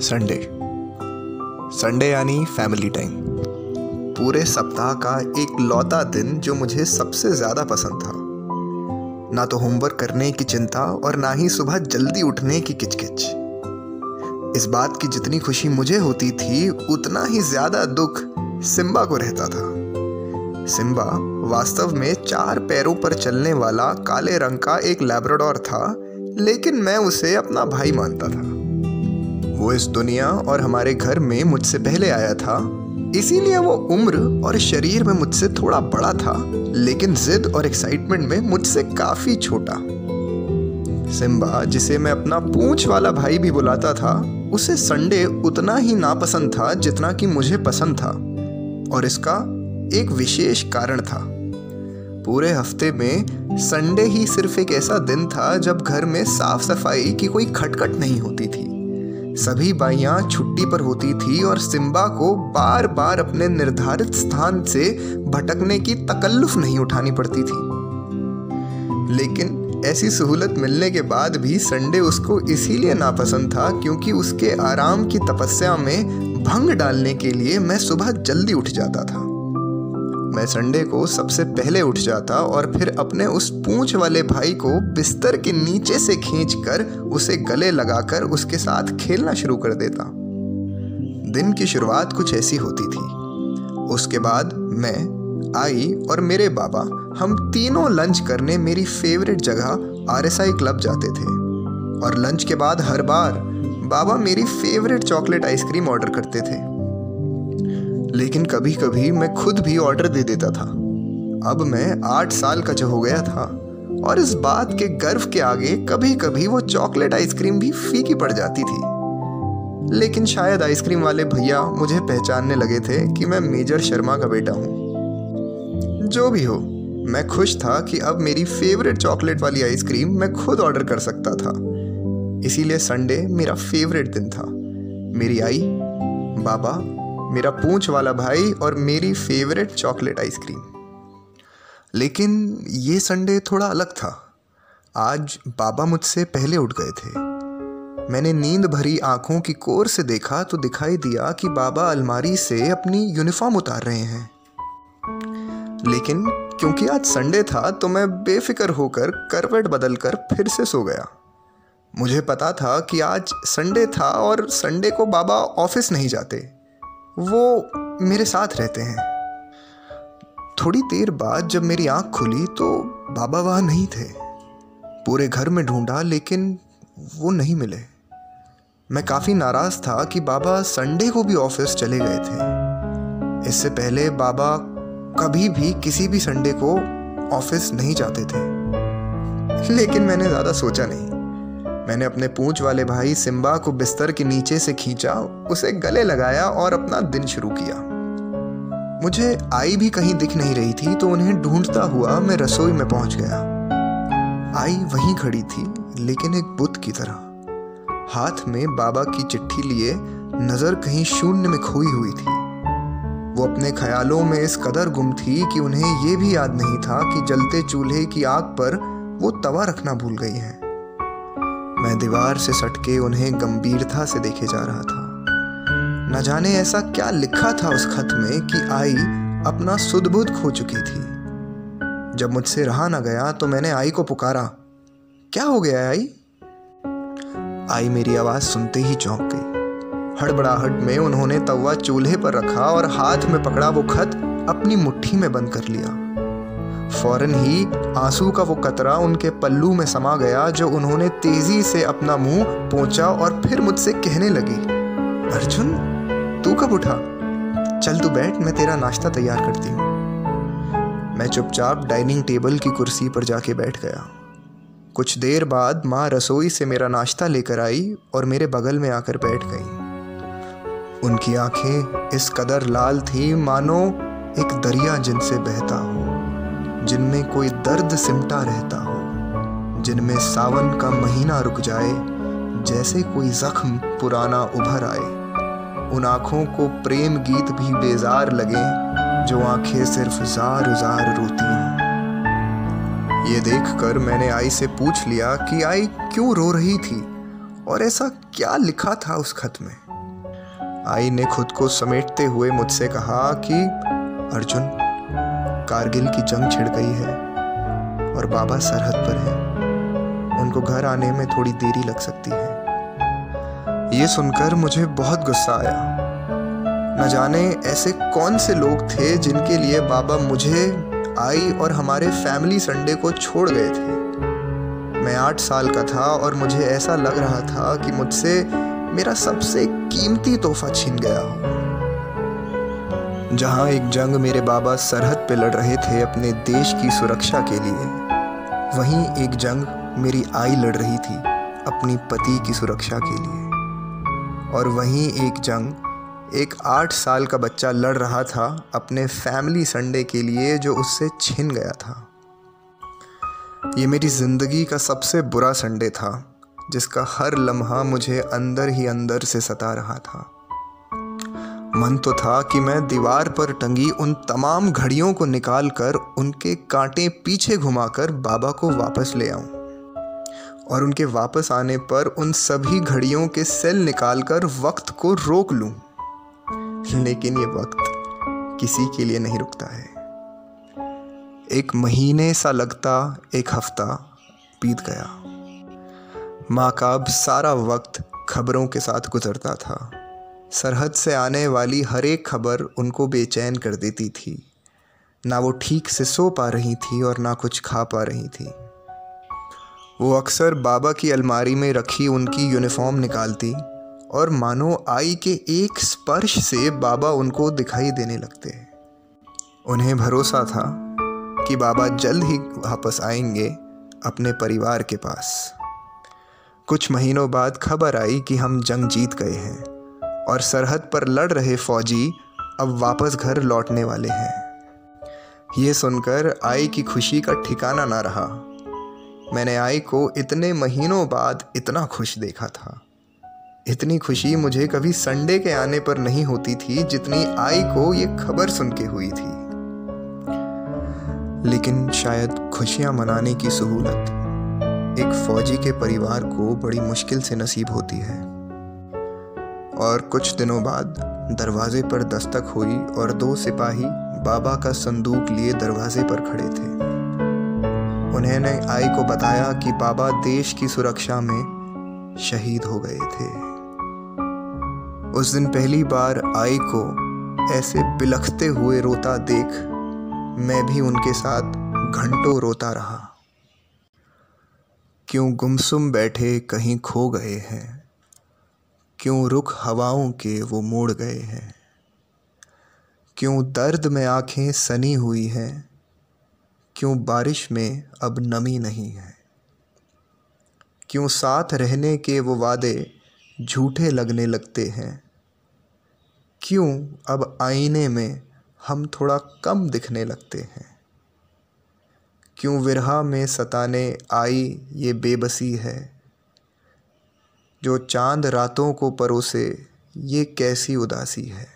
Sunday Sunday यानी family time पूरे सप्ताह का एक लौता दिन जो मुझे सबसे ज़्यादा पसंद था। ना तो होमवर्क करने की चिंता और ना ही सुबह जल्दी उठने की किचकिच। इस बात की जितनी खुशी मुझे होती थी, उतना ही ज़्यादा दुख सिम्बा को रहता था। सिम्बा वास्तव में चार पैरों पर चलने वाला काले रंग का एक लैब्राडोर था, लेकिन मैं उसे अपना भाई मानता था। वो इस दुनिया और हमारे घर में मुझसे पहले आया था। इसीलिए वो उम्र और शरीर में मुझसे थोड़ा बड़ा था, लेकिन जिद और एक्साइटमेंट में मुझसे काफ़ी छोटा। सिम्बा, जिसे मैं अपना पूंछ वाला भाई भी बुलाता था, उसे संडे उतना ही नापसंद था जितना कि मुझे पसंद था, और इसका एक विशेष कारण था। पूरे हफ़्ते में संडे ही सिर्फ़ एक ऐसा दिन था जब घर में साफ़ सफ़ाई की कोई खटखट नहीं होती थी। सभी बाइयाँ छुट्टी पर होती थी और सिम्बा को बार बार अपने निर्धारित स्थान से भटकने की तकल्लुफ नहीं उठानी पड़ती थी। लेकिन ऐसी सहूलत मिलने के बाद भी संडे उसको इसीलिए नापसंद था क्योंकि उसके आराम की तपस्या में भंग डालने के लिए मैं सुबह जल्दी उठ जाता था। मैं संडे को सबसे पहले उठ जाता और फिर अपने उस पूंछ वाले भाई को बिस्तर के नीचे से खींचकर उसे गले लगाकर उसके साथ खेलना शुरू कर देता। दिन की शुरुआत कुछ ऐसी होती थी। उसके बाद मैं, आई और मेरे बाबा, हम तीनों लंच करने मेरी फेवरेट जगह आरएसआई क्लब जाते थे। और लंच के बाद हर बार बाबा मेरी फेवरेट चॉकलेट आइसक्रीम ऑर्डर करते थे। लेकिन कभी कभी मैं खुद भी ऑर्डर दे देता था। अब मैं आठ साल का जो हो गया था और इस बात के गर्व के आगे कभी कभी वो चॉकलेट आइसक्रीम भी फीकी पड़ जाती थी। लेकिन शायद आइसक्रीम वाले भैया मुझे पहचानने लगे थे कि मैं मेजर शर्मा का बेटा हूँ। जो भी हो, मैं खुश था कि अब मेरी फेवरेट चॉकलेट वाली आइसक्रीम मैं खुद ऑर्डर कर सकता था। इसीलिए संडे मेरा फेवरेट दिन था। मेरी आई, बाबा मेरा पूंछ वाला भाई और मेरी फेवरेट चॉकलेट आइसक्रीम लेकिन ये संडे थोड़ा अलग था। आज बाबा मुझसे पहले उठ गए थे। मैंने नींद भरी आँखों की कोर से देखा तो दिखाई दिया कि बाबा अलमारी से अपनी यूनिफॉर्म उतार रहे हैं। लेकिन क्योंकि आज संडे था तो मैं बेफिक्र होकर करवट बदलकर फिर से सो गया। मुझे पता था कि आज संडे था और संडे को बाबा ऑफ़िस नहीं जाते। वो मेरे साथ रहते हैं। थोड़ी देर बाद जब मेरी आँख खुली तो बाबा वहाँ नहीं थे। पूरे घर में ढूंढा लेकिन वो नहीं मिले। मैं काफ़ी नाराज़ था कि बाबा संडे को भी ऑफ़िस चले गए थे। इससे पहले बाबा कभी भी किसी भी संडे को ऑफ़िस नहीं जाते थे। लेकिन मैंने ज़्यादा सोचा नहीं। मैंने अपने पूंछ वाले भाई सिम्बा को बिस्तर के नीचे से खींचा, उसे गले लगाया और अपना दिन शुरू किया। मुझे आई भी कहीं दिख नहीं रही थी तो उन्हें ढूंढता हुआ मैं रसोई में पहुँच गया। आई वहीं खड़ी थी, लेकिन एक बुत की तरह। हाथ में बाबा की चिट्ठी लिए नज़र कहीं शून्य में खोई हुई थी। वो अपने ख्यालों में इस कदर गुम थी कि उन्हें यह भी याद नहीं था कि जलते चूल्हे की आग पर वो तवा रखना भूल गई हैं। मैं दीवार से सटके उन्हें गंभीरता से देखे जा रहा था। न जाने ऐसा क्या लिखा था उस खत में कि आई अपना सुदबुद खो चुकी थी। जब मुझसे रहा ना गया तो मैंने आई को पुकारा। क्या हो गया आई? आई मेरी आवाज़ सुनते ही चौंक गई। हड़बड़ाहट में उन्होंने तवा चूल्हे पर रखा और हाथ में पकड़ा वो खत अपनी मुट्ठी में बंद कर लिया। फ़ौरन ही आँसू का वो कतरा उनके पल्लू में समा गया जो उन्होंने तेज़ी से अपना मुँह पहुँचा और फिर मुझसे कहने लगी, अर्जुन, तू कब उठा? चल तू बैठ, मैं तेरा नाश्ता तैयार करती हूँ। मैं चुपचाप डाइनिंग टेबल की कुर्सी पर जाके बैठ गया। कुछ देर बाद माँ रसोई से मेरा नाश्ता लेकर आई और मेरे बगल में आकर बैठ गई। उनकी आँखें इस कदर लाल थी, मानो एक दरिया जिनसे बहता हो। जिनमें कोई दर्द सिमटा रहता हो, जिनमें सावन का महीना रुक जाए, जैसे कोई जख्म पुराना उभर आए। उन आँखों को प्रेम गीत भी बेजार लगे, जो आँखें सिर्फ़ जार जार रोती हों। ये देखकर मैंने आई से पूछ लिया कि आई क्यों रो रही थी, और ऐसा क्या लिखा था उस खत में? आई ने खुद को समेटते हुए मुझसे कहा कि, अर्जुन कारगिल की जंग छिड़ गई है और बाबा सरहद पर हैं। उनको घर आने में थोड़ी देरी लग सकती है। ये सुनकर मुझे बहुत गुस्सा आया। न जाने ऐसे कौन से लोग थे जिनके लिए बाबा मुझे, आई और हमारे फैमिली संडे को छोड़ गए थे। मैं आठ साल का था और मुझे ऐसा लग रहा था कि मुझसे मेरा सबसे कीमती तोहफा छीन गया हो। जहाँ एक जंग मेरे बाबा सरहद पे लड़ रहे थे अपने देश की सुरक्षा के लिए। वहीं एक जंग मेरी आई लड़ रही थी अपनी पति की सुरक्षा के लिए। और वहीं एक जंग, एक आठ साल का बच्चा लड़ रहा था अपने फैमिली संडे के लिए जो उससे छिन गया था। ये मेरी ज़िंदगी का सबसे बुरा संडे था, जिसका हर लम्हा मुझे अंदर ही अंदर से सता रहा था। मन तो था कि मैं दीवार पर टंगी उन तमाम घड़ियों को निकाल कर उनके कांटे पीछे घुमाकर बाबा को वापस ले आऊँ। और उनके वापस आने पर उन सभी घड़ियों के सेल निकालकर वक्त को रोक लूँ। लेकिन ये वक्त किसी के लिए नहीं रुकता है। एक महीने सा लगता, एक हफ़्ता बीत गया। माँ का सारा वक्त खबरों के साथ गुजरता था। सरहद से आने वाली हर एक खबर उनको बेचैन कर देती थी। ना वो ठीक से सो पा रही थी और ना कुछ खा पा रही थी। वो अक्सर बाबा की अलमारी में रखी उनकी यूनिफॉर्म निकालती और मानो आई के एक स्पर्श से बाबा उनको दिखाई देने लगते। उन्हें भरोसा था कि बाबा जल्द ही वापस आएँगे अपने परिवार के पास। कुछ महीनों बाद खबर आई कि हम जंग जीत गए हैं। और सरहद पर लड़ रहे फौजी अब वापस घर लौटने वाले हैं। ये सुनकर आई की खुशी का ठिकाना ना रहा। मैंने आई को इतने महीनों बाद इतना खुश देखा था। इतनी खुशी मुझे कभी संडे के आने पर नहीं होती थी जितनी आई को ये खबर सुन के हुई थी। लेकिन शायद खुशियाँ मनाने की सहूलत एक फौजी के परिवार को बड़ी मुश्किल से नसीब होती है। और कुछ दिनों बाद दरवाजे पर दस्तक हुई और दो सिपाही बाबा का संदूक लिए दरवाजे पर खड़े थे। उन्होंने आई को बताया कि बाबा देश की सुरक्षा में शहीद हो गए थे। उस दिन पहली बार आई को ऐसे बिलखते हुए रोता देख मैं भी उनके साथ घंटों रोता रहा। क्यों गुमसुम बैठे कहीं खो गए हैं? क्यों रुख हवाओं के वो मोड़ गए हैं? क्यों दर्द में आँखें सनी हुई हैं? क्यों बारिश में अब नमी नहीं है? क्यों साथ रहने के वो वादे झूठे लगने लगते हैं? क्यों अब आईने में हम थोड़ा कम दिखने लगते हैं? क्यों विरहा में सताने आई ये बेबसी है? जो चाँद रातों को परोसे, ये कैसी उदासी है?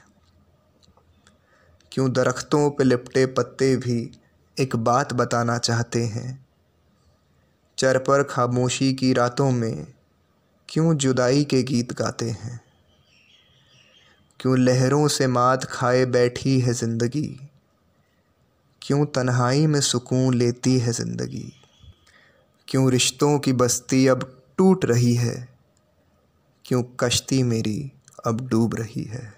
क्यों दरख्तों पे लिपटे पत्ते भी एक बात बताना चाहते हैं? चर पर खामोशी की रातों में क्यों जुदाई के गीत गाते हैं? क्यों लहरों से मात खाए बैठी है ज़िंदगी? क्यों तन्हाई में सुकून लेती है ज़िंदगी? क्यों रिश्तों की बस्ती अब टूट रही है? क्यों कश्ती मेरी अब डूब रही है?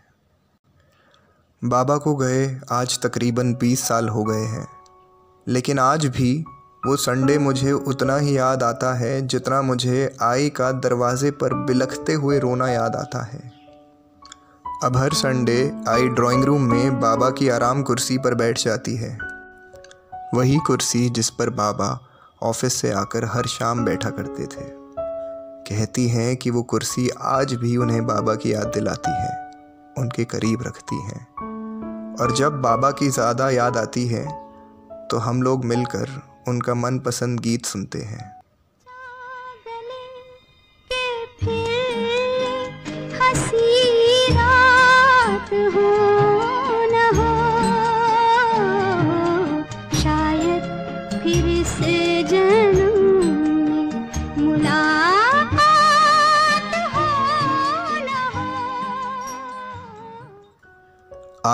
बाबा को गए आज तकरीबन बीस साल हो गए हैं। लेकिन आज भी वो संडे मुझे उतना ही याद आता है जितना मुझे आई का दरवाजे पर बिलखते हुए रोना याद आता है। अब हर संडे आई ड्राइंग रूम में बाबा की आराम कुर्सी पर बैठ जाती है। वही कुर्सी जिस पर बाबा ऑफ़िस से आकर हर शाम बैठा करते थे। कहती हैं कि वो कुर्सी आज भी उन्हें बाबा की याद दिलाती है, उनके करीब रखती है। और जब बाबा की ज़्यादा याद आती है तो हम लोग मिलकर उनका मनपसंद गीत सुनते हैं।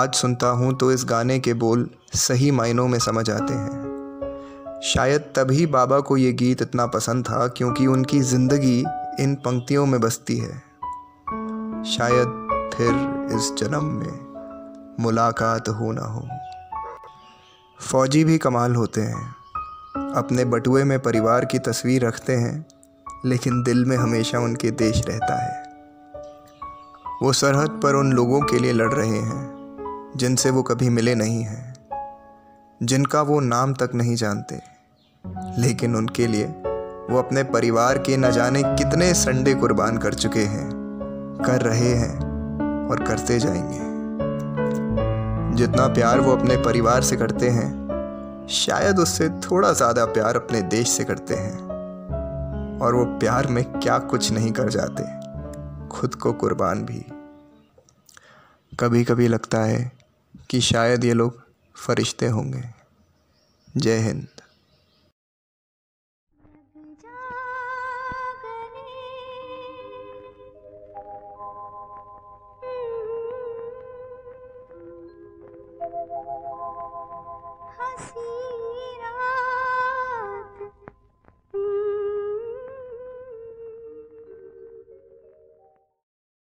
आज सुनता हूँ तो इस गाने के बोल सही मायनों में समझ आते हैं। शायद तभी बाबा को ये गीत इतना पसंद था क्योंकि उनकी ज़िंदगी इन पंक्तियों में बसती है। शायद फिर इस जन्म में मुलाकात हो ना हो। फौजी भी कमाल होते हैं। अपने बटुए में परिवार की तस्वीर रखते हैं, लेकिन दिल में हमेशा उनके देश रहता है। वो सरहद पर उन लोगों के लिए लड़ रहे हैं। जिनसे वो कभी मिले नहीं हैं, जिनका वो नाम तक नहीं जानते, लेकिन उनके लिए वो अपने परिवार के न जाने कितने संडे कुर्बान कर चुके हैं, कर रहे हैं और करते जाएँगे। जितना प्यार वो अपने परिवार से करते हैं, शायद उससे थोड़ा ज़्यादा प्यार अपने देश से करते हैं, और वो प्यार में क्या कुछ नहीं कर जाते, खुद को कुर्बान भी। कभी कभी लगता है कि शायद ये लोग फरिश्ते होंगे। जय हिंद।